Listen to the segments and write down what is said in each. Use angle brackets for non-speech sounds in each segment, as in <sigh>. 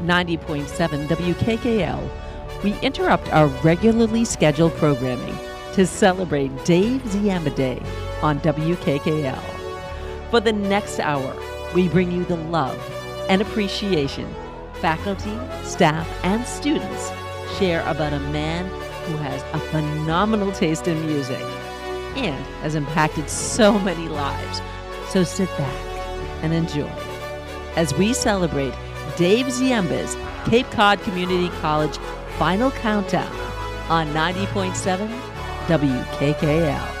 90.7 WKKL, we interrupt our regularly scheduled programming to celebrate Dave Ziemba Day on WKKL. For the next hour, we bring you the love and appreciation faculty, staff, and students share about a man who has a phenomenal taste in music and has impacted so many lives. So sit back and enjoy as we celebrate Dave Ziemba's Cape Cod Community College final countdown on 90.7 WKKL.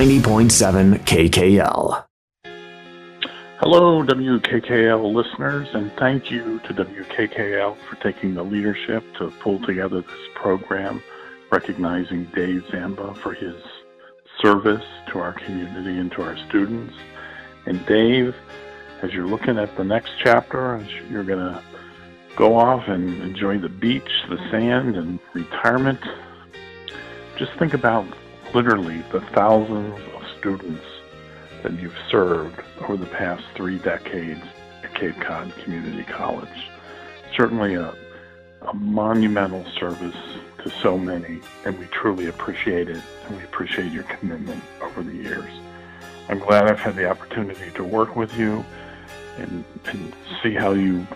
90.7 KKL. Hello, WKKL listeners, and thank you to WKKL for taking the leadership to pull together this program, recognizing Dave Ziemba for his service to our community and to our students. And Dave, as you're looking at the next chapter, as you're going to go off and enjoy the beach, the sand, and retirement, just think about literally the thousands of students that you've served over the past three decades at Cape Cod Community College. Certainly a, a monumental service to so many, and we truly appreciate it, and we appreciate your commitment over the years. I'm glad I've had the opportunity to work with you and, and see how you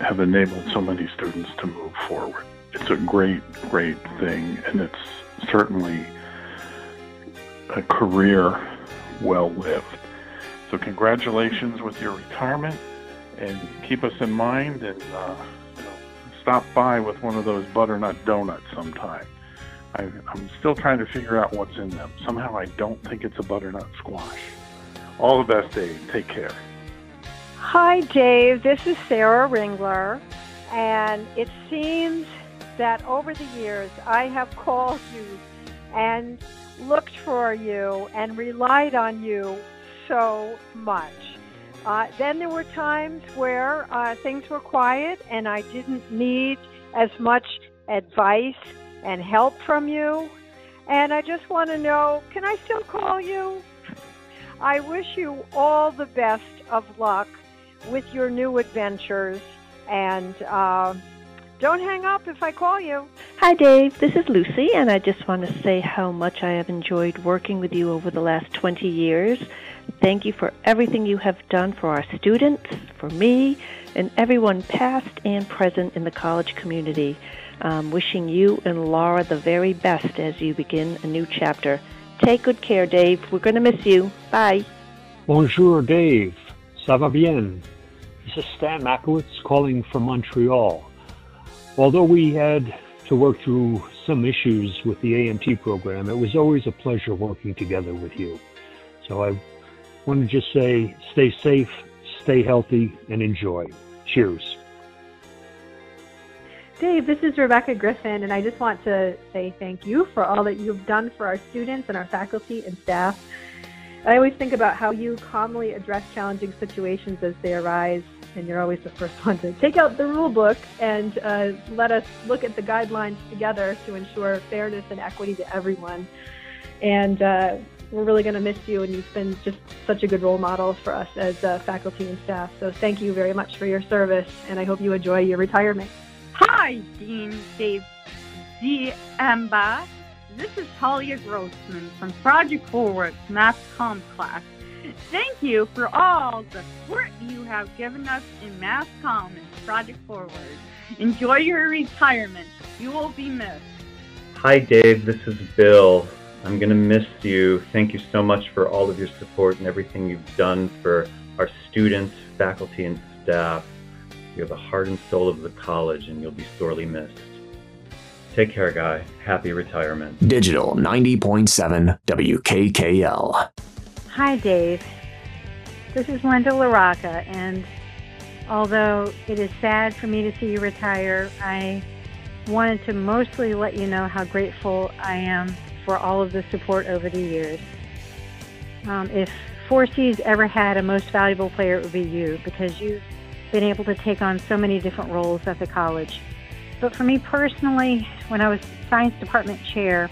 have enabled so many students to move forward. It's a great, great thing, and it's certainly a career well lived. So, congratulations with your retirement, and keep us in mind and uh, stop by with one of those butternut donuts sometime. I, I'm still trying to figure out what's in them. Somehow, I don't think it's a butternut squash. All the best, Dave. Take care. Hi, Dave. This is Sarah Ringler, and it seems that over the years I have called you and looked for you and relied on you so much. Uh, then there were times where uh, things were quiet and I didn't need as much advice and help from you. And I just want to know can I still call you? I wish you all the best of luck with your new adventures and. Uh, don't hang up if I call you. Hi, Dave. This is Lucy, and I just want to say how much I have enjoyed working with you over the last 20 years. Thank you for everything you have done for our students, for me, and everyone past and present in the college community. Um, wishing you and Laura the very best as you begin a new chapter. Take good care, Dave. We're going to miss you. Bye. Bonjour, Dave. Ça va bien? This is Stan Makowitz calling from Montreal. Although we had to work through some issues with the AMT program, it was always a pleasure working together with you. So I want to just say stay safe, stay healthy, and enjoy. Cheers. Dave, this is Rebecca Griffin, and I just want to say thank you for all that you've done for our students and our faculty and staff. I always think about how you calmly address challenging situations as they arise and you're always the first one to take out the rule book and uh, let us look at the guidelines together to ensure fairness and equity to everyone. And uh, we're really going to miss you, and you've been just such a good role model for us as uh, faculty and staff. So thank you very much for your service, and I hope you enjoy your retirement. Hi, Dean Dave Ziemba. This is Talia Grossman from Project Forward Mass Comm class. Thank you for all the support you have given us in Mass Comm and Project Forward. Enjoy your retirement. You will be missed. Hi, Dave. This is Bill. I'm going to miss you. Thank you so much for all of your support and everything you've done for our students, faculty, and staff. You're the heart and soul of the college, and you'll be sorely missed. Take care, Guy. Happy retirement. Digital 90.7 WKKL. Hi, Dave. This is Linda LaRocca, and although it is sad for me to see you retire, I wanted to mostly let you know how grateful I am for all of the support over the years. Um, if 4C's ever had a most valuable player, it would be you because you've been able to take on so many different roles at the college. But for me personally, when I was science department chair,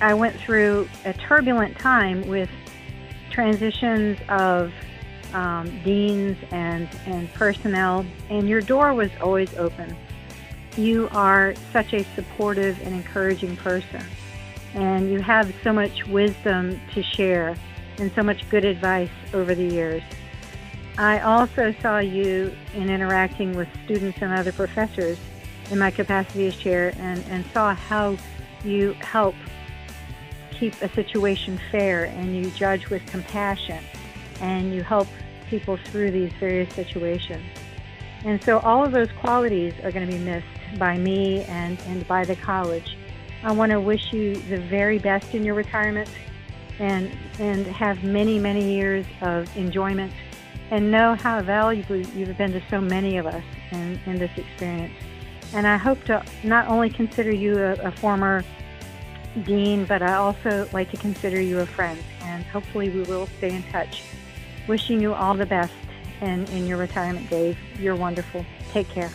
I went through a turbulent time with transitions of um, deans and, and personnel, and your door was always open. You are such a supportive and encouraging person, and you have so much wisdom to share and so much good advice over the years. I also saw you in interacting with students and other professors in my capacity as chair and, and saw how you help keep a situation fair and you judge with compassion and you help people through these various situations. And so all of those qualities are going to be missed by me and, and by the college. I want to wish you the very best in your retirement and, and have many, many years of enjoyment and know how valuable you've been to so many of us in, in this experience. And I hope to not only consider you a, a former dean, but I also like to consider you a friend. And hopefully we will stay in touch. Wishing you all the best in, in your retirement, Dave. You're wonderful. Take care.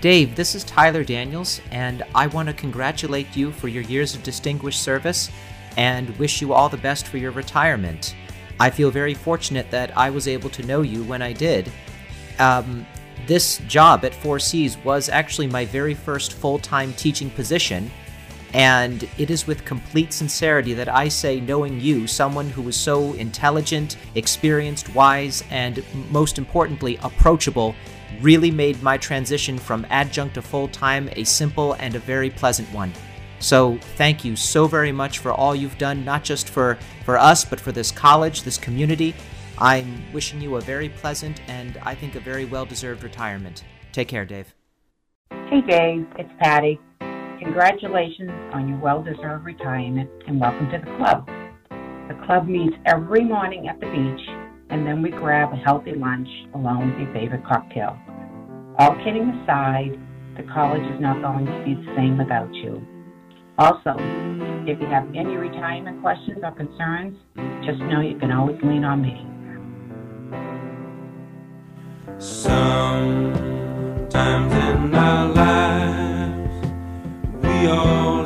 Dave, this is Tyler Daniels, and I want to congratulate you for your years of distinguished service and wish you all the best for your retirement. I feel very fortunate that I was able to know you when I did. Um, this job at 4Cs was actually my very first full time teaching position, and it is with complete sincerity that I say, knowing you, someone who was so intelligent, experienced, wise, and most importantly, approachable, really made my transition from adjunct to full time a simple and a very pleasant one. So thank you so very much for all you've done, not just for, for us, but for this college, this community. I'm wishing you a very pleasant and I think a very well deserved retirement. Take care, Dave. Hey, Dave. It's Patty. Congratulations on your well deserved retirement and welcome to the club. The club meets every morning at the beach, and then we grab a healthy lunch along with your favorite cocktail. All kidding aside, the college is not going to be the same without you. Also, if you have any retirement questions or concerns, just know you can always lean on me. Sometimes in our lives, we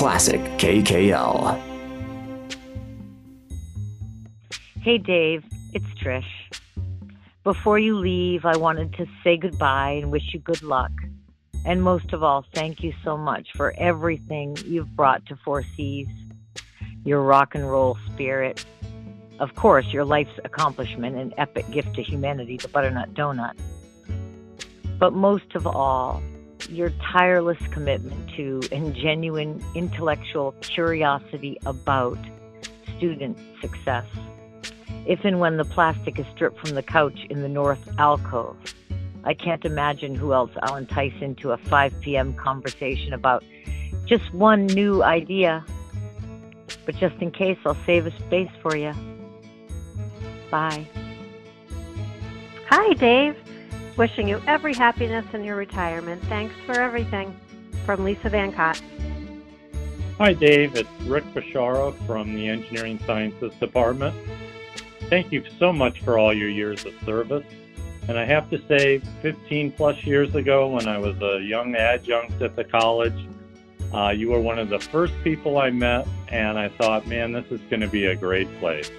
Classic KKL. Hey, Dave, it's Trish. Before you leave, I wanted to say goodbye and wish you good luck. And most of all, thank you so much for everything you've brought to Four Seas your rock and roll spirit, of course, your life's accomplishment and epic gift to humanity, the butternut donut. But most of all, your tireless commitment to and genuine intellectual curiosity about student success. If and when the plastic is stripped from the couch in the north alcove, I can't imagine who else I'll entice into a 5 p.m. conversation about just one new idea. But just in case, I'll save a space for you. Bye. Hi, Dave. Wishing you every happiness in your retirement. Thanks for everything. From Lisa Van Cott. Hi, Dave. It's Rick Bashara from the Engineering Sciences Department. Thank you so much for all your years of service. And I have to say, 15 plus years ago, when I was a young adjunct at the college, uh, you were one of the first people I met, and I thought, man, this is going to be a great place.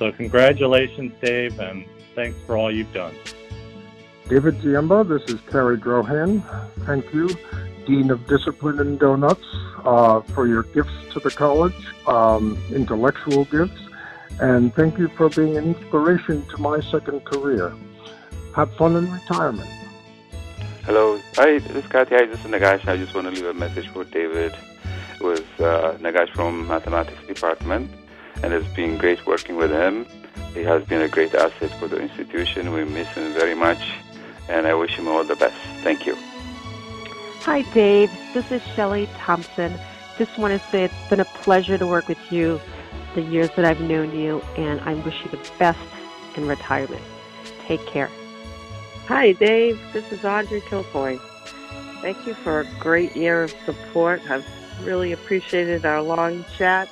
So, congratulations, Dave, and thanks for all you've done. David Ziemba, this is Terry Drohan. Thank you, Dean of Discipline and Donuts, uh, for your gifts to the college, um, intellectual gifts, and thank you for being an inspiration to my second career. Have fun in retirement. Hello. Hi, this is Kathy. Hi, this is Nagash. I just want to leave a message for David. It was uh, Nagash from Mathematics Department, and it's been great working with him. He has been a great asset for the institution. We miss him very much, and I wish him all the best. Thank you. Hi, Dave. This is Shelly Thompson. Just want to say it's been a pleasure to work with you the years that I've known you, and I wish you the best in retirement. Take care. Hi, Dave. This is Audrey Kilfoy. Thank you for a great year of support. I've really appreciated our long chat.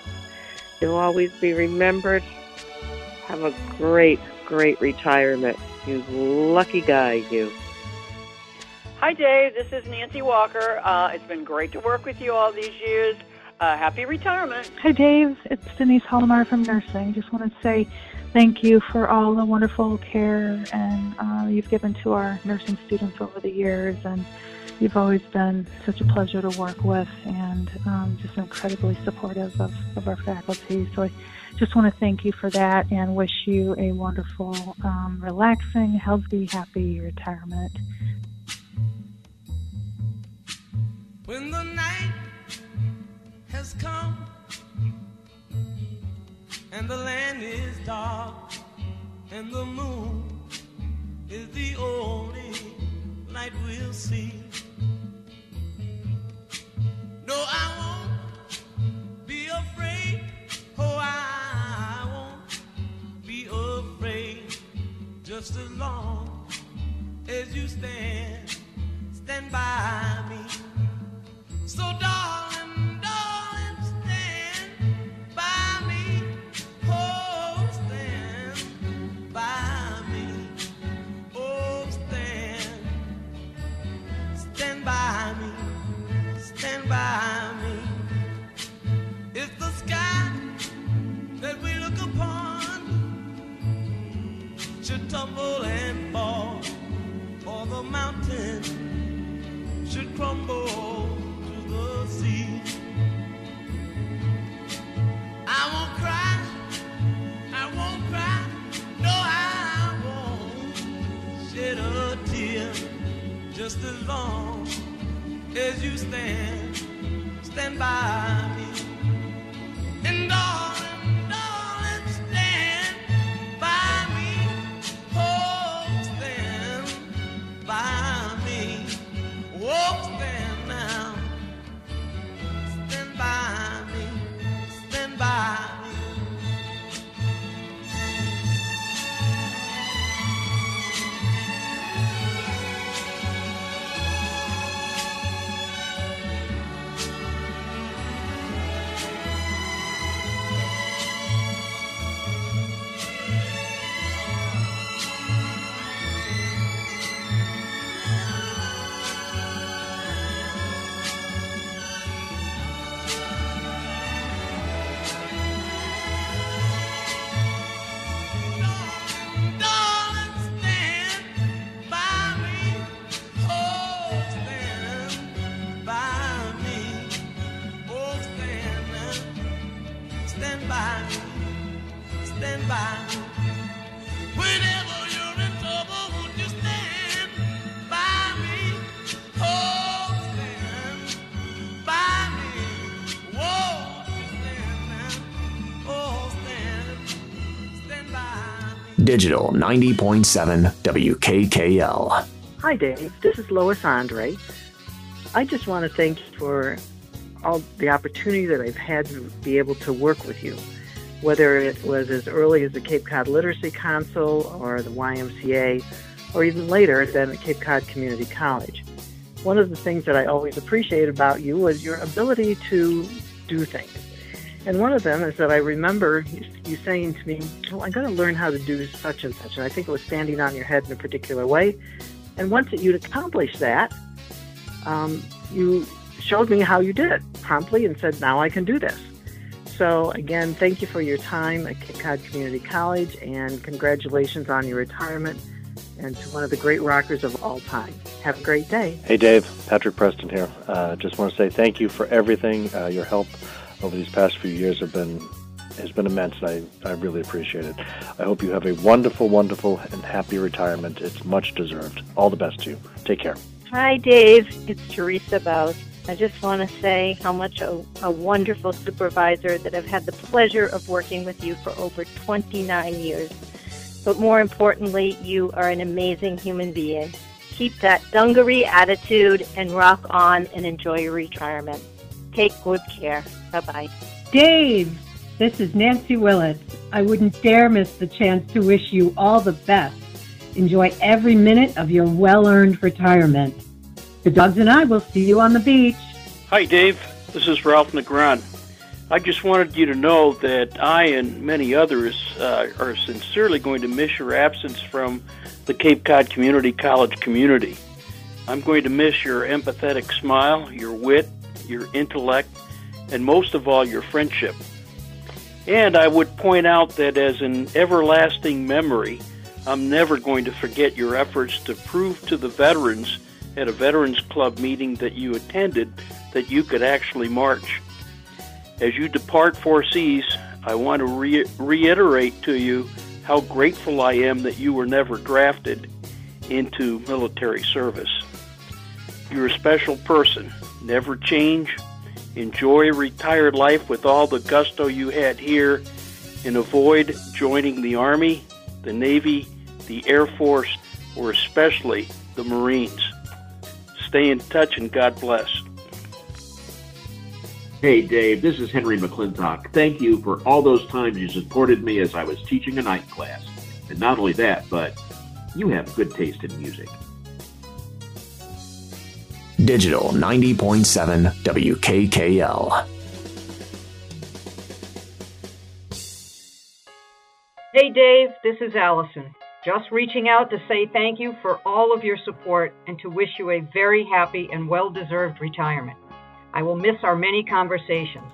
You'll always be remembered. Have a great, great retirement. You lucky guy, you. Hi, Dave. This is Nancy Walker. Uh, it's been great to work with you all these years. Uh, happy retirement. Hi, Dave. It's Denise Hollemar from nursing. Just want to say thank you for all the wonderful care and uh, you've given to our nursing students over the years, and you've always been such a pleasure to work with and um, just incredibly supportive of, of our faculty. So I just want to thank you for that and wish you a wonderful, um, relaxing, healthy, happy retirement. When the night has come and the land is dark and the moon is the only light we'll see. No, I won't be afraid. Oh, I won't be afraid just as long as you stand, stand by me. So, darling, darling, stand by me. Oh, stand by me. Oh, stand, stand by me. Stand by me. Digital 90.7 WKKL. Hi, Dave. This is Lois Andre. I just want to thank you for all the opportunity that I've had to be able to work with you, whether it was as early as the Cape Cod Literacy Council or the YMCA, or even later then at Cape Cod Community College. One of the things that I always appreciated about you was your ability to do things. And one of them is that I remember you, saying to me, "Well, I'm going to learn how to do such and such," and I think it was standing on your head in a particular way. And once that you'd accomplished that, um, you showed me how you did it promptly and said, "Now I can do this." So again, thank you for your time at Cape Cod Community College, and congratulations on your retirement and to one of the great rockers of all time. Have a great day. Hey, Dave. Patrick Preston here. Uh, just want to say thank you for everything. Uh, your help over these past few years have been has been immense, and I, I really appreciate it. I hope you have a wonderful, wonderful, and happy retirement. It's much deserved. All the best to you. Take care. Hi, Dave. It's Teresa Bouse. I just want to say how much a, a wonderful supervisor that I've had the pleasure of working with you for over 29 years. But more importantly, you are an amazing human being. Keep that dungaree attitude and rock on and enjoy your retirement. Take good care. Bye bye. Dave, this is Nancy Willett. I wouldn't dare miss the chance to wish you all the best. Enjoy every minute of your well earned retirement. The dogs and I will see you on the beach. Hi, Dave. This is Ralph Negron. I just wanted you to know that I and many others uh, are sincerely going to miss your absence from the Cape Cod Community College community. I'm going to miss your empathetic smile, your wit, your intellect, and most of all, your friendship. And I would point out that as an everlasting memory, I'm never going to forget your efforts to prove to the veterans at a Veterans Club meeting that you attended that you could actually march. As you depart 4C's, I want to re- reiterate to you how grateful I am that you were never drafted into military service. You're a special person. Never change. Enjoy retired life with all the gusto you had here and avoid joining the Army, the Navy, the Air Force, or especially the Marines. Stay in touch and God bless. Hey, Dave, this is Henry McClintock. Thank you for all those times you supported me as I was teaching a night class. And not only that, but you have good taste in music. Digital 90.7 WKKL. Hey Dave, this is Allison. Just reaching out to say thank you for all of your support and to wish you a very happy and well deserved retirement. I will miss our many conversations.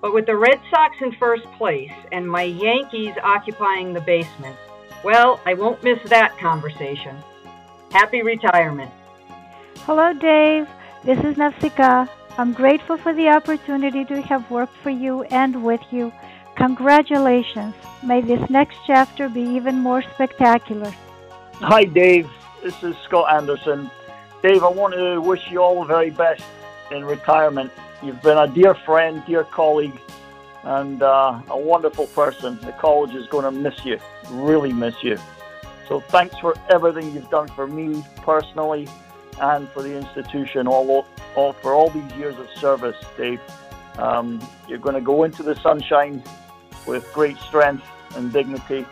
But with the Red Sox in first place and my Yankees occupying the basement, Well, I won't miss that conversation. Happy retirement. Hello, Dave. This is Nafsika. I'm grateful for the opportunity to have worked for you and with you. Congratulations. May this next chapter be even more spectacular. Hi, Dave. This is Scott Anderson. Dave, I want to wish you all the very best in retirement. You've been a dear friend, dear colleague, and uh, a wonderful person. The college is going to miss you, really miss you. So thanks for everything you've done for me personally and for the institution, all, all for all these years of service, Dave. Um, you're going to go into the sunshine with great strength and dignity,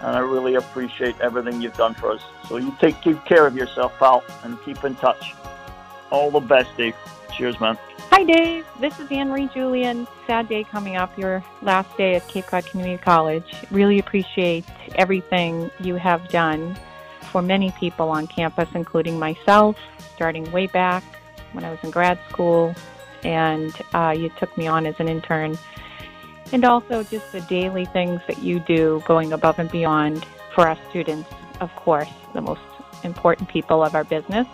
and I really appreciate everything you've done for us. So you take good care of yourself, pal, and keep in touch. All the best, Dave. Cheers, man. Hi, Dave. This is Anne Marie Julian. Sad day coming up, your last day at Cape Cod Community College. Really appreciate everything you have done for many people on campus, including myself, starting way back when I was in grad school, and uh, you took me on as an intern. And also just the daily things that you do, going above and beyond for us students, of course, the most important people of our business.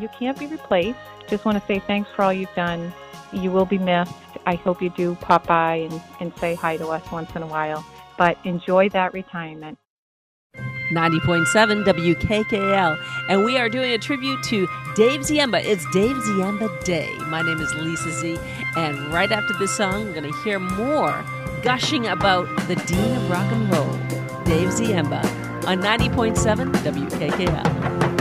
You can't be replaced. Just want to say thanks for all you've done. You will be missed. I hope you do pop by and, and say hi to us once in a while. But enjoy that retirement. 90.7 WKKL. And we are doing a tribute to Dave Ziemba. It's Dave Ziemba Day. My name is Lisa Z. And right after this song, we're going to hear more gushing about the Dean of Rock and Roll, Dave Ziemba, on 90.7 WKKL.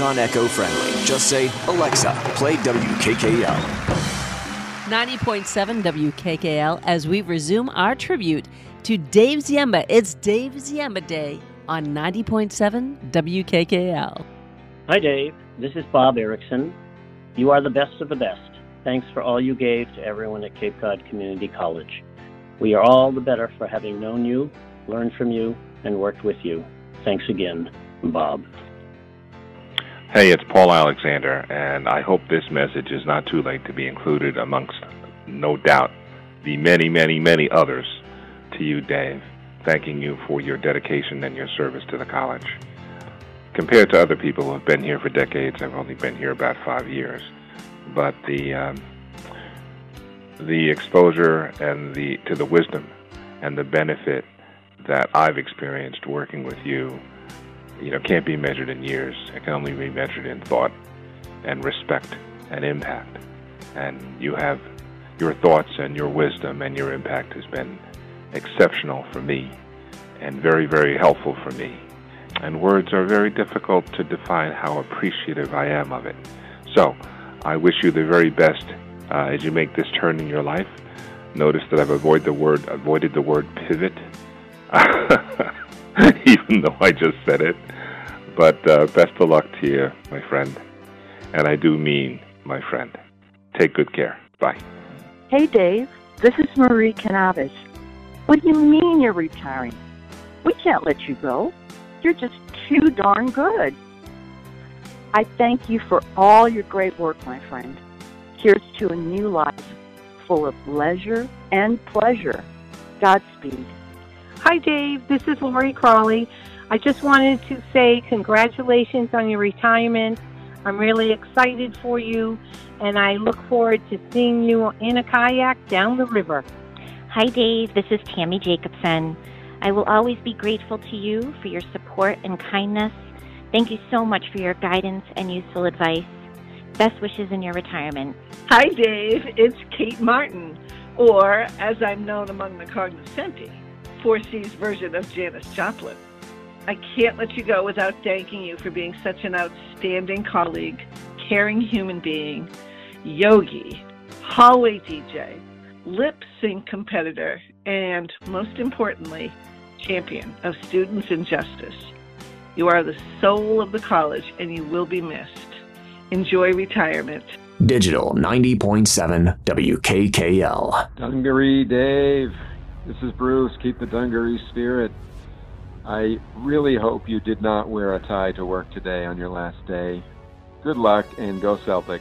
Amazon Echo friendly. Just say, Alexa, play WKKL. 90.7 WKKL as we resume our tribute to Dave Ziemba. It's Dave Ziemba Day on 90.7 WKKL. Hi, Dave. This is Bob Erickson. You are the best of the best. Thanks for all you gave to everyone at Cape Cod Community College. We are all the better for having known you, learned from you, and worked with you. Thanks again, Bob. Hey, it's Paul Alexander, and I hope this message is not too late to be included amongst, no doubt, the many, many, many others to you, Dave, thanking you for your dedication and your service to the college. Compared to other people who have been here for decades, I've only been here about five years, but the um, the exposure and the to the wisdom and the benefit that I've experienced working with you, you know, can't be measured in years. It can only be measured in thought and respect and impact. And you have your thoughts and your wisdom and your impact has been exceptional for me and very, very helpful for me. And words are very difficult to define how appreciative I am of it. So, I wish you the very best uh, as you make this turn in your life. Notice that I've avoided the word avoided the word pivot, <laughs> <laughs> even though I just said it. But uh, best of luck to you, my friend. And I do mean my friend. Take good care. Bye. Hey, Dave. This is Marie Canavis. What do you mean you're retiring? We can't let you go. You're just too darn good. I thank you for all your great work, my friend. Here's to a new life full of leisure and pleasure. Godspeed. Hi, Dave. This is Lori Crawley. I just wanted to say congratulations on your retirement. I'm really excited for you, and I look forward to seeing you in a kayak down the river. Hi, Dave. This is Tammy Jacobson. I will always be grateful to you for your support and kindness. Thank you so much for your guidance and useful advice. Best wishes in your retirement. Hi, Dave. It's Kate Martin, or as I'm known among the cognoscenti, 4C's version of Janis Joplin. I can't let you go without thanking you for being such an outstanding colleague, caring human being, yogi, hallway DJ, lip sync competitor, and most importantly, champion of students and justice. You are the soul of the college and you will be missed. Enjoy retirement. Digital 90.7 WKKL. Dungaree Dave. This is Bruce. Keep the Dungaree spirit. I really hope you did not wear a tie to work today on your last day. Good luck and go Celtics.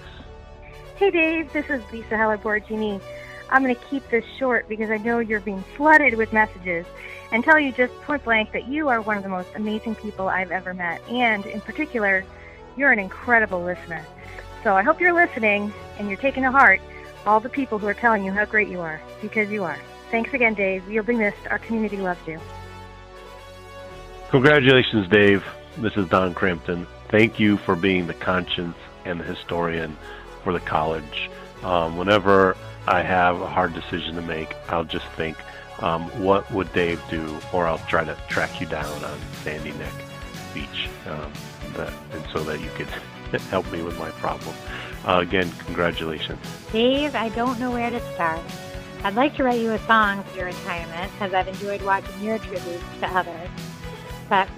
Hey Dave, this is Lisa Heller Borgini. I'm going to keep this short because I know you're being flooded with messages and tell you just point blank that you are one of the most amazing people I've ever met. And in particular, you're an incredible listener. So I hope you're listening and you're taking to heart all the people who are telling you how great you are, because you are. Thanks again, Dave. You'll be missed. Our community loves you. Congratulations, Dave. This is Don Crampton. Thank you for being the conscience and the historian for the college. Um, whenever I have a hard decision to make, I'll just think, um, what would Dave do? Or I'll try to track you down on Sandy Neck Beach, um, that, and so that you could <laughs> help me with my problem. Uh, again, congratulations. Dave, I don't know where to start. I'd like to write you a song for your retirement, as I've enjoyed watching your tributes to others. But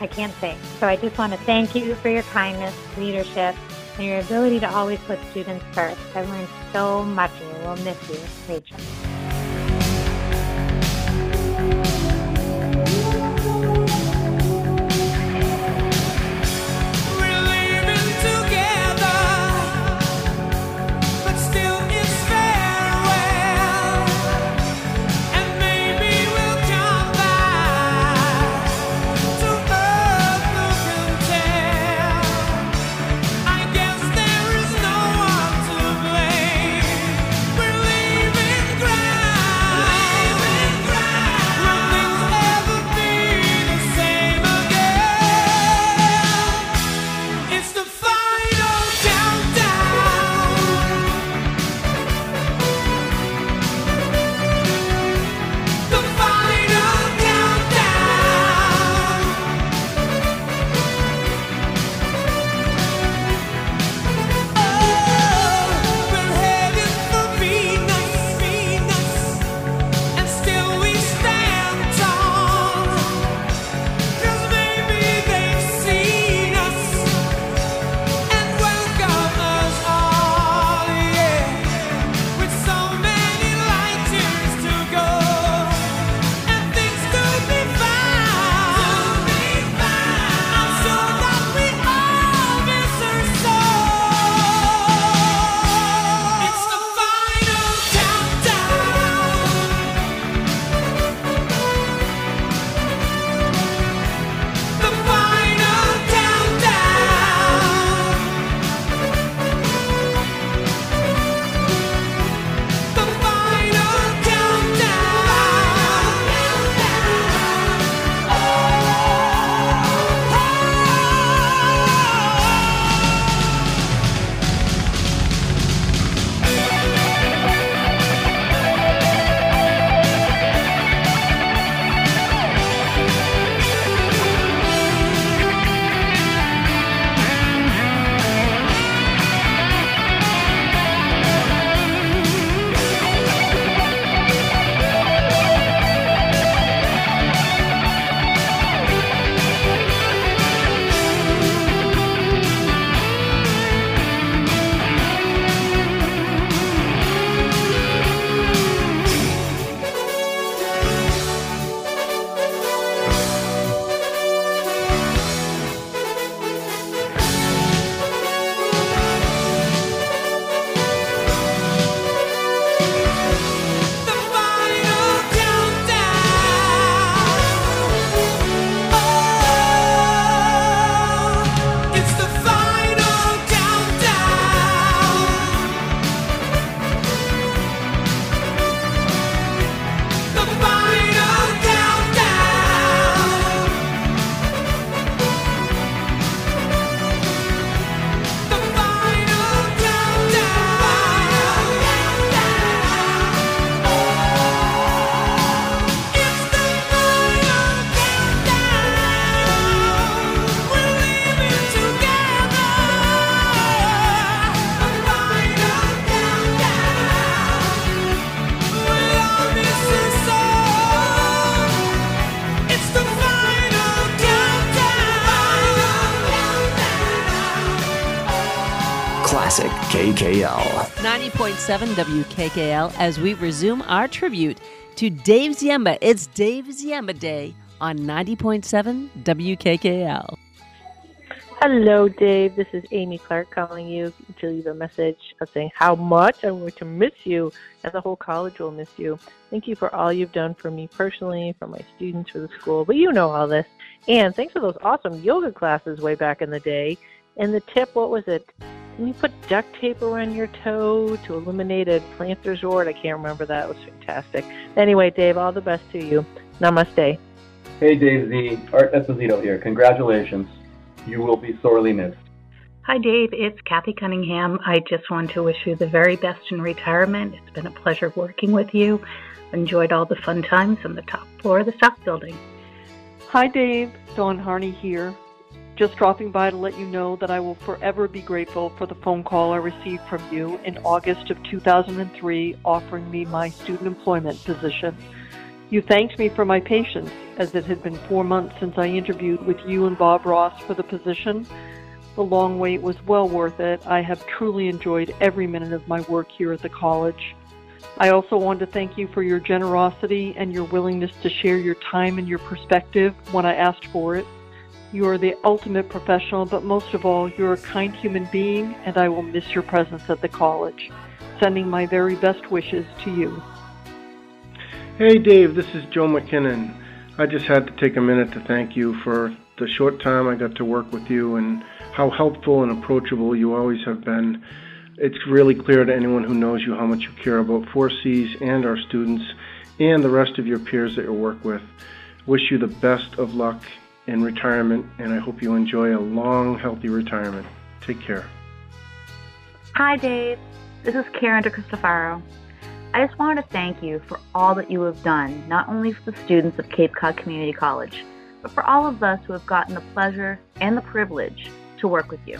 I can't sing. So I just want to thank you for your kindness, leadership, and your ability to always put students first. I've learned so much and we'll miss you, Rachel. 90.7 WKKL as we resume our tribute to Dave Ziemba. It's Dave Ziemba Day on 90.7 WKKL. Hello, Dave. This is Amy Clark calling you to leave a message of saying how much I'm going to miss you, and the whole college will miss you. Thank you for all you've done for me personally, for my students, for the school. But you know all this. And thanks for those awesome yoga classes way back in the day. And the tip, what was it? Can you put duct tape around your toe to eliminate a planter's wart? I can't remember that. It was fantastic. Anyway, Dave, all the best to you. Namaste. Hey, Dave Z. Art Esposito here. Congratulations. You will be sorely missed. Hi, Dave. It's Kathy Cunningham. I just want to wish you the very best in retirement. It's been a pleasure working with you. Enjoyed all the fun times on the top floor of the stock building. Hi, Dave. Dawn Harney here. Just dropping by to let you know that I will forever be grateful for the phone call I received from you in August of 2003 offering me my student employment position. You thanked me for my patience, as it had been four months since I interviewed with you and Bob Ross for the position. The long wait was well worth it. I have truly enjoyed every minute of my work here at the college. I also want to thank you for your generosity and your willingness to share your time and your perspective when I asked for it. You are the ultimate professional, but most of all, you're a kind human being, and I will miss your presence at the college. Sending my very best wishes to you. Hey Dave, this is Joe McKinnon. I just had to take a minute to thank you for the short time I got to work with you and how helpful and approachable you always have been. It's really clear to anyone who knows you how much you care about 4Cs and our students and the rest of your peers that you work with. Wish you the best of luck in retirement and I hope you enjoy a long, healthy retirement. Take care. Hi, Dave. This is Karen DeCristofaro. I just wanted to thank you for all that you have done, not only for the students of Cape Cod Community College, but for all of us who have gotten the pleasure and the privilege to work with you.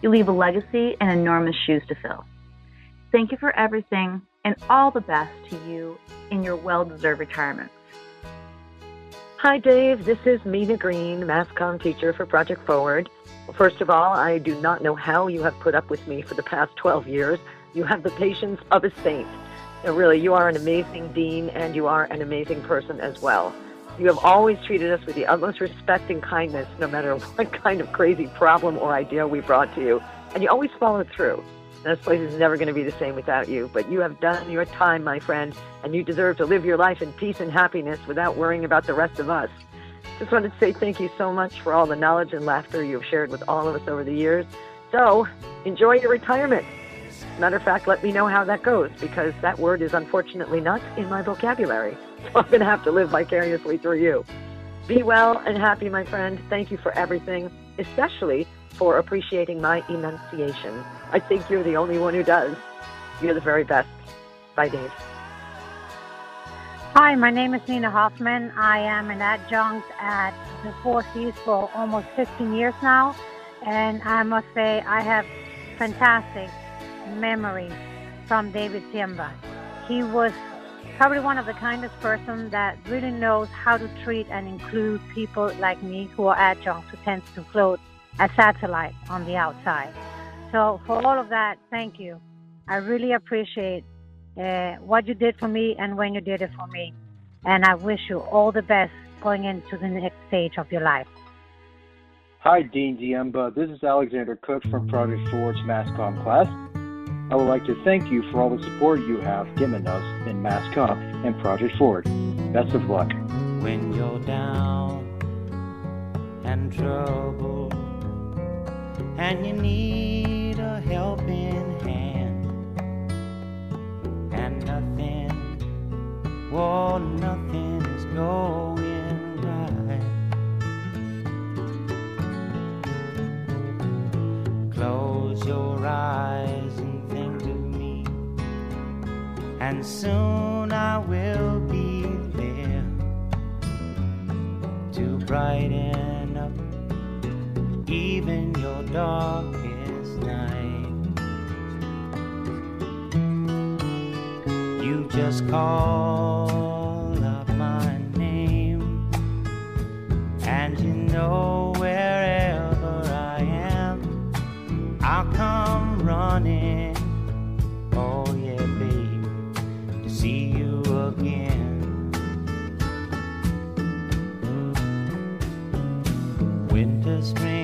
You leave a legacy and enormous shoes to fill. Thank you for everything and all the best to you in your well deserved retirement. Hi, Dave. This is Mina Green, Mass Comm teacher for Project Forward. First of all, I do not know how you have put up with me for the past 12 years. You have the patience of a saint. And really, you are an amazing dean and you are an amazing person as well. You have always treated us with the utmost respect and kindness, no matter <laughs> what kind of crazy problem or idea we brought to you. And you always followed through. This place is never going to be the same without you. But you have done your time, my friend, and you deserve to live your life in peace and happiness without worrying about the rest of us. Just wanted to say thank you so much for all the knowledge and laughter you've shared with all of us over the years. So, enjoy your retirement. Matter of fact, let me know how that goes because that word is unfortunately not in my vocabulary. <laughs> So I'm going to have to live vicariously through you. Be well and happy, my friend. Thank you for everything, especially for appreciating my enunciation. I think you're the only one who does. You're the very best. Bye, Dave. Hi, my name is Nina Hoffman. I am an adjunct at the Four Cs for almost 15 years now, and I must say I have fantastic memories from David Ziemba. He was probably one of the kindest person that really knows how to treat and include people like me who are adjuncts who tends to float a satellite on the outside. So for all of that, thank you. I really appreciate uh, what you did for me and when you did it for me. And I wish you all the best going into the next stage of your life. Hi, Dean Ziemba. This is Alexander Cook from Project Forward's Mass Comm class. I would like to thank you for all the support you have given us in Mass Comm and Project Forward. Best of luck. When you're down and troubled and you need a helping hand and nothing, well, nothing is going right. Close your eyes and think of me, and soon I will be there to brighten up even your darkest night. You just call up my name, and you know wherever I am, I'll come running. Oh, yeah, babe, to see you again. spring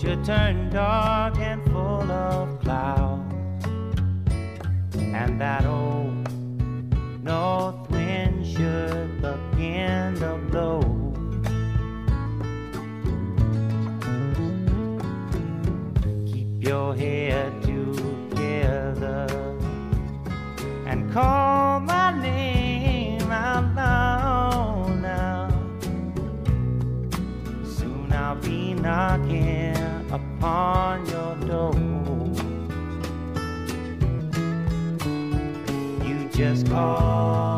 should turn dark and full of clouds, and that old north wind should begin to blow. Keep your head together and call my name out loud now. Soon I'll be knocking upon your door. You just call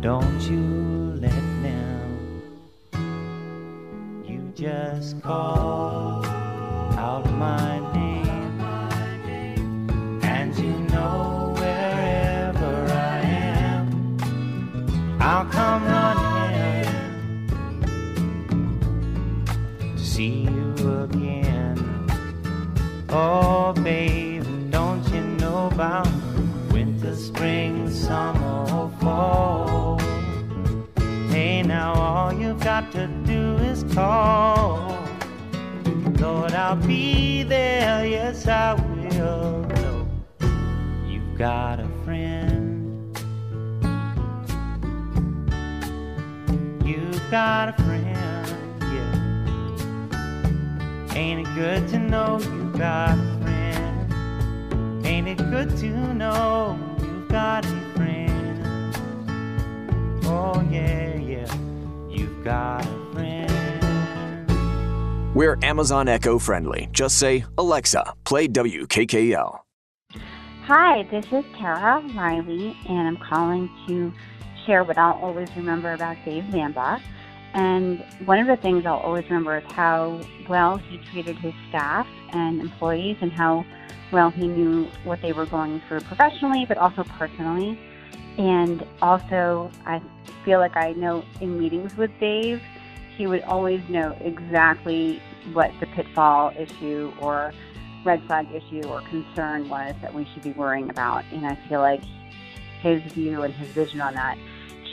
don't you let them. You just call out my name, and you know wherever I am, I'll come running to see you again. Oh, babe, don't you know about now all you've got to do is call. Lord, I'll be there, yes, I will. Know you've got a friend. You've got a friend, yeah. Ain't it good to know you've got a friend? Ain't it good to know you've got a friend? Oh, yeah, got a friend. We're Amazon Echo friendly. Just say, Alexa, play WKKL. Hi, this is Tara Riley, and I'm calling to share what I'll always remember about Dave Ziemba. And one of the things I'll always remember is how well he treated his staff and employees and how well he knew what they were going through professionally, but also personally. And also, I feel like I know in meetings with Dave, he would always know exactly what the pitfall issue or red flag issue or concern was that we should be worrying about. And I feel like his view and his vision on that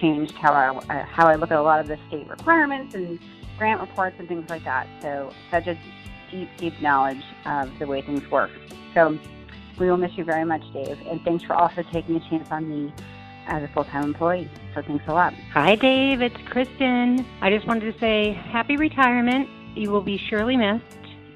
changed how I uh, how I look at a lot of the state requirements and grant reports and things like that. So such a deep, deep knowledge of the way things work. So we will miss you very much, Dave, and thanks for also taking a chance on me as a full-time employee. So thanks a lot. Hi, Dave. It's Kristen. I just wanted to say happy retirement. You will be surely missed.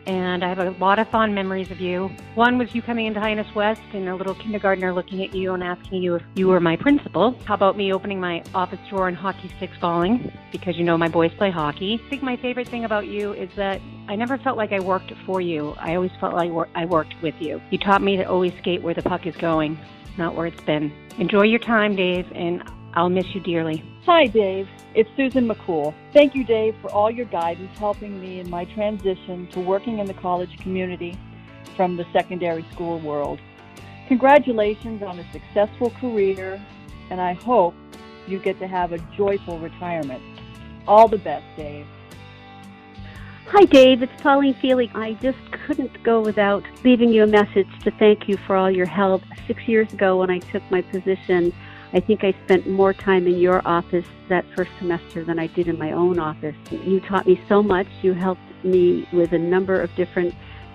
And I have a lot of fond memories of you. One was you coming into Hyannis West and a little kindergartner looking at you and asking you if you were my principal. How about me opening my office drawer and hockey sticks falling? Because you know my boys play hockey. I think my favorite thing about you is that I never felt like I worked for you. I always felt like I worked with you. You taught me to always skate where the puck is going, not where it's been. Enjoy your time, Dave, and I'll miss you dearly. Hi, Dave. It's Susan McCool. Thank you, Dave, for all your guidance helping me in my transition to working in the college community from the secondary school world. Congratulations on a successful career, and I hope you get to have a joyful retirement. All the best, Dave. Hi, Dave. It's Pauline Feely. I just couldn't go without leaving you a message to thank you for all your help. Six years ago, when I took my position I think I spent more time in your office that first semester than I did in my own office. You taught me so much. You helped me with a number of different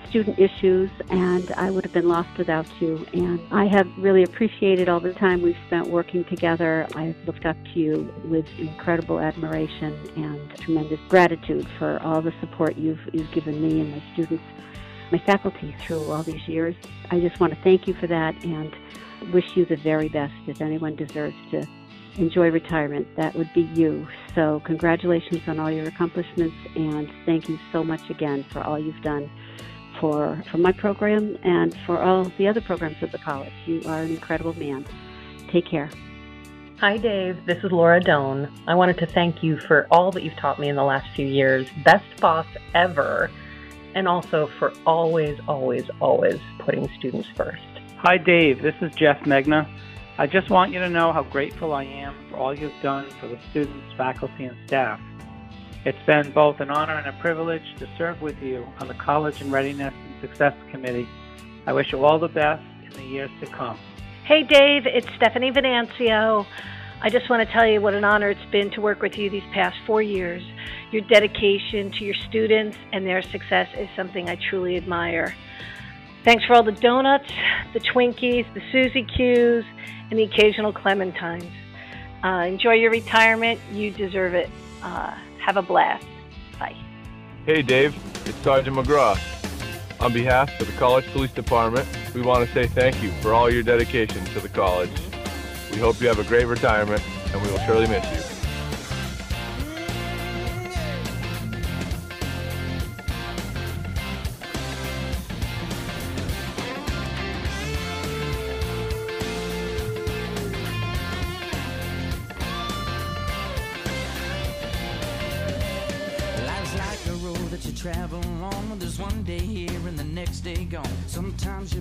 student issues, and I would have been lost without you. And I have really appreciated all the time we've spent working together. I have looked up to you with incredible admiration and tremendous gratitude for all the support you've, you've given me and my students, my faculty through all these years. I just want to thank you for that and wish you the very best. If anyone deserves to enjoy retirement, that would be you. So, congratulations on all your accomplishments, and thank you so much again for all you've done for, for my program and for all the other programs at the college. You are an incredible man. Take care. Hi, Dave. This is Laura Doan. I wanted to thank you for all that you've taught me in the last few years. Best boss ever. And also for always, always, always putting students first. Hi, Dave. This is Jeff Megna. I just want you to know how grateful I am for all you've done for the students, faculty, and staff. It's been both an honor and a privilege to serve with you on the College and Readiness and Success Committee. I wish you all the best in the years to come. Hey, Dave, it's Stephanie Venancio. I just want to tell you what an honor it's been to work with you these past four years. Your dedication to your students and their success is something I truly admire. Thanks for all the donuts, the Twinkies, the Suzy Q's, and the occasional Clementines. Uh, enjoy your retirement. You deserve it. Uh, have a blast. Bye. Hey, Dave. It's Sergeant McGraw. On behalf of the College Police Department, we want to say thank you for all your dedication to the college. We hope you have a great retirement, and we will surely miss you.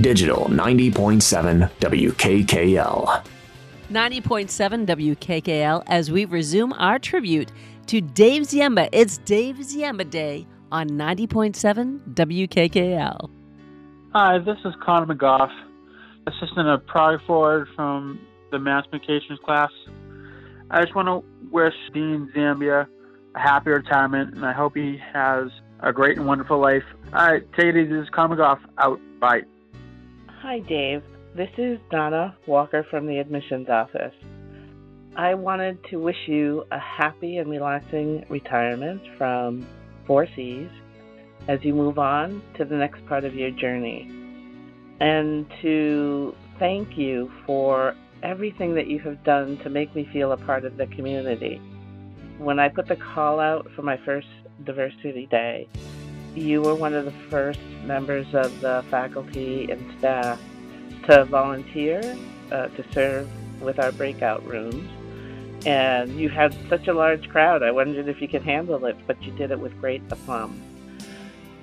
Digital 90.7 WKKL. 90.7 WKKL as we resume our tribute to Dave Ziemba. It's Dave Ziemba Day on 90.7 WKKL. Hi, this is Connor McGough, assistant of Project Forward from the Mass Communications class. I just want to wish Dean Ziemba a happy retirement, and I hope he has a great and wonderful life. All right, take it easy. This is Connor McGough. Out. Bye. Hi, Dave. This is Donna Walker from the admissions office. I wanted to wish you a happy and relaxing retirement from Four Cs as you move on to the next part of your journey. And to thank you for everything that you have done to make me feel a part of the community. When I put the call out for my first Diversity Day, you were one of the first members of the faculty and staff to volunteer uh, to serve with our breakout rooms. And you had such a large crowd, I wondered if you could handle it, but you did it with great aplomb.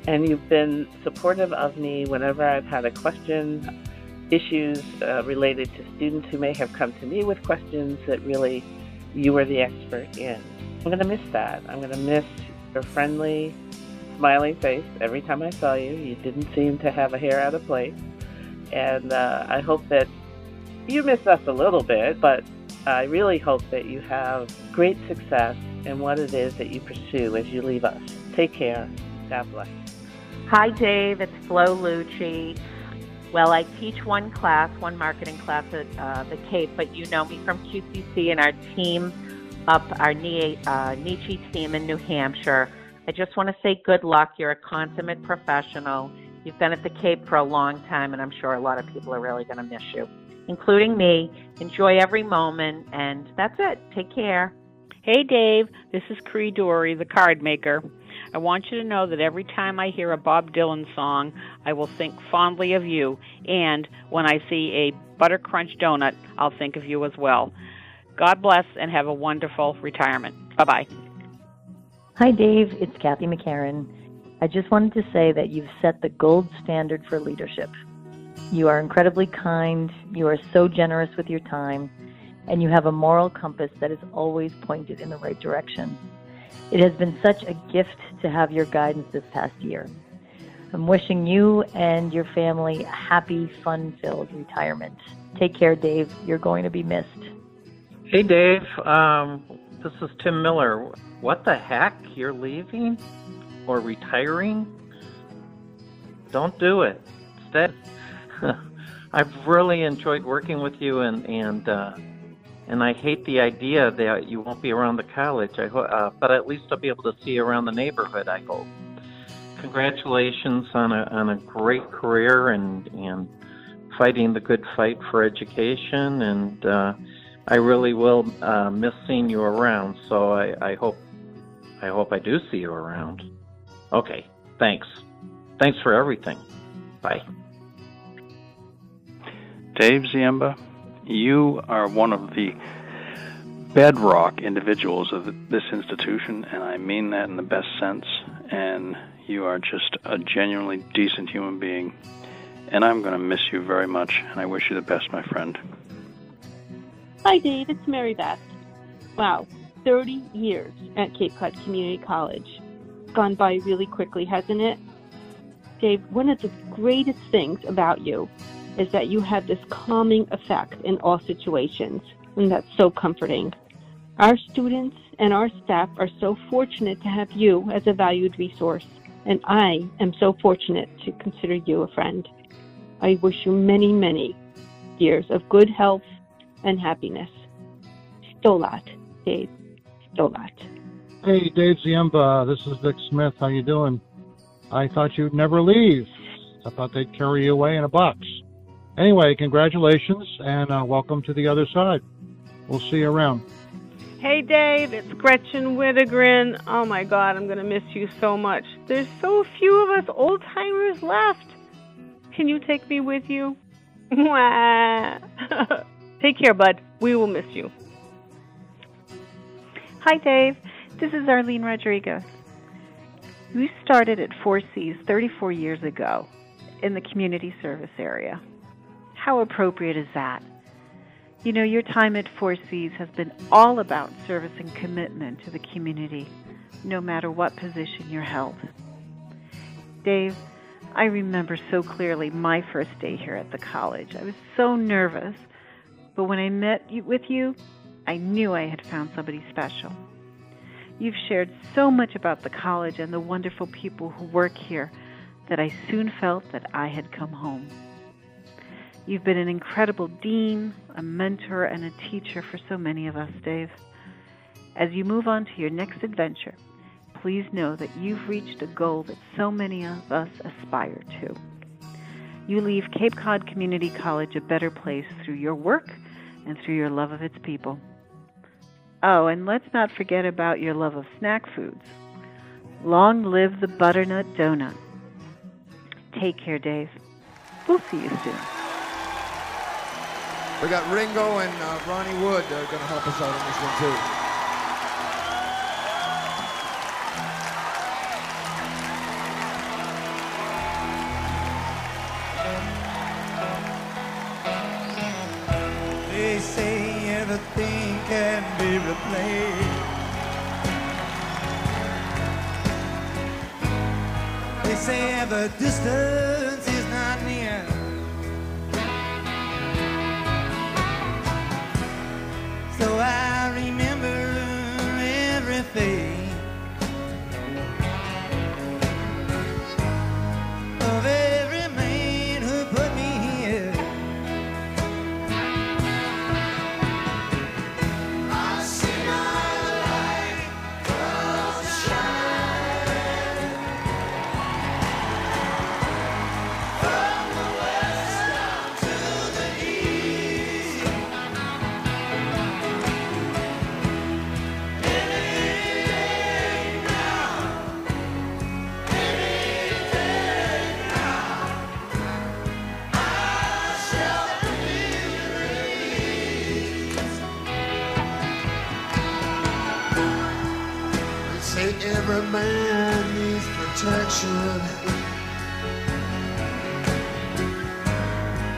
And you've been supportive of me whenever I've had a question, issues uh, related to students who may have come to me with questions that really you were the expert in. I'm going to miss that. I'm going to miss your friendly, smiling face every time I saw you. You didn't seem to have a hair out of place and uh, I hope that you miss us a little bit, but I really hope that you have great success in what it is that you pursue as you leave us. Take care. God bless. Hi, Dave. It's Flo Lucci. Well, I teach one class, one marketing class at uh, the Cape, but you know me from QCC and our team up, our uh, NEASC team in New Hampshire. I just want to say good luck. You're a consummate professional You've been at the Cape for a long time, and I'm sure a lot of people are really going to miss you, including me. Enjoy every moment, and that's it. Take care. Hey, Dave. This is Cree Dory, the card maker. I want you to know that every time I hear a Bob Dylan song, I will think fondly of you. And when I see a Butter Crunch donut, I'll think of you as well. God bless and have a wonderful retirement. Bye bye. Hi, Dave. It's Kathy McCarran. I just wanted to say that you've set the gold standard for leadership. You are incredibly kind, you are so generous with your time, and you have a moral compass that is always pointed in the right direction. It has been such a gift to have your guidance this past year. I'm wishing you and your family a happy, fun filled retirement. Take care, Dave. You're going to be missed. Hey, Dave. Um, this is Tim Miller. What the heck? You're leaving? or retiring, don't do it. Instead, <laughs> I've really enjoyed working with you, and and uh, and I hate the idea that you won't be around the college. I ho- uh, but at least I'll be able to see you around the neighborhood. I hope. Congratulations on a on a great career and and fighting the good fight for education. And uh, I really will uh, miss seeing you around. So I, I hope I hope I do see you around. Okay, thanks. Thanks for everything. Bye. Dave Ziemba, you are one of the bedrock individuals of this institution, and I mean that in the best sense. And you are just a genuinely decent human being. And I'm going to miss you very much, and I wish you the best, my friend. Hi, Dave. It's Mary Beth. Wow, 30 years at Cape Cod Community College gone by really quickly, hasn't it? Dave, one of the greatest things about you is that you have this calming effect in all situations, and that's so comforting. Our students and our staff are so fortunate to have you as a valued resource, and I am so fortunate to consider you a friend. I wish you many, many years of good health and happiness. Stolat, Dave. Stolat. Hey, Dave Ziemba. This is Vic Smith. How you doing? I thought you'd never leave. I thought they'd carry you away in a box. Anyway, congratulations and uh, welcome to the other side. We'll see you around. Hey, Dave. It's Gretchen Whittegren. Oh my God, I'm gonna miss you so much. There's so few of us old timers left. Can you take me with you? <laughs> <laughs> take care, bud. We will miss you. Hi, Dave. This is Arlene Rodriguez. We started at Four Cs 34 years ago, in the community service area. How appropriate is that? You know, your time at Four Cs has been all about service and commitment to the community, no matter what position you're held. Dave, I remember so clearly my first day here at the college. I was so nervous, but when I met you, with you, I knew I had found somebody special. You've shared so much about the college and the wonderful people who work here that I soon felt that I had come home. You've been an incredible dean, a mentor, and a teacher for so many of us, Dave. As you move on to your next adventure, please know that you've reached a goal that so many of us aspire to. You leave Cape Cod Community College a better place through your work and through your love of its people. Oh, and let's not forget about your love of snack foods. Long live the butternut donut. Take care, Dave. We'll see you soon. We got Ringo and uh, Ronnie Wood are going to help us out on this one too. They say everything can be replaced. They say the distance is not near. Protection.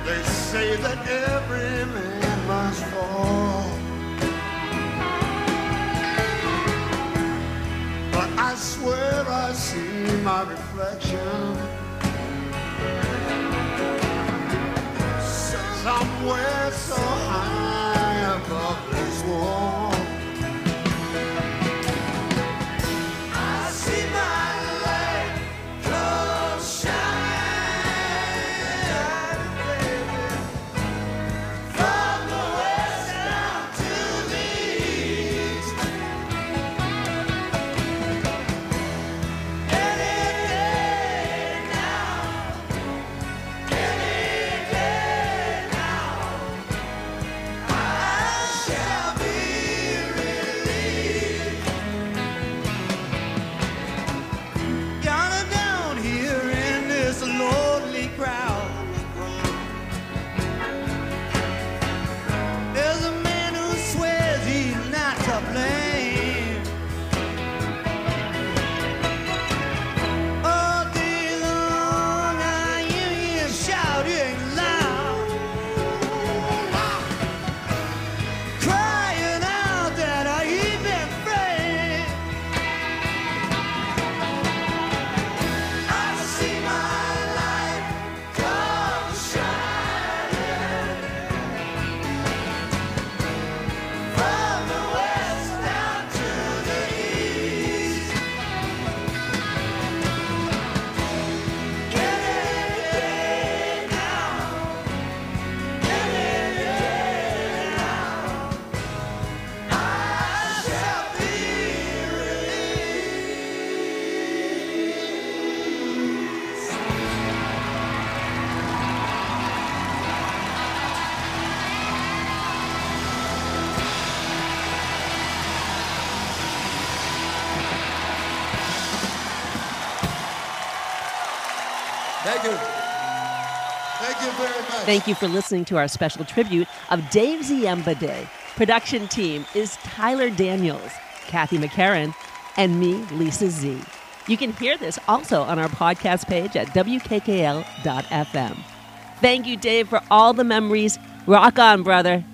They say that every Thank you for listening to our special tribute of Dave Ziemba Day. Production team is Tyler Daniels, Kathy McCarran, and me, Lisa Z. You can hear this also on our podcast page at WKKL.FM. Thank you, Dave, for all the memories. Rock on, brother.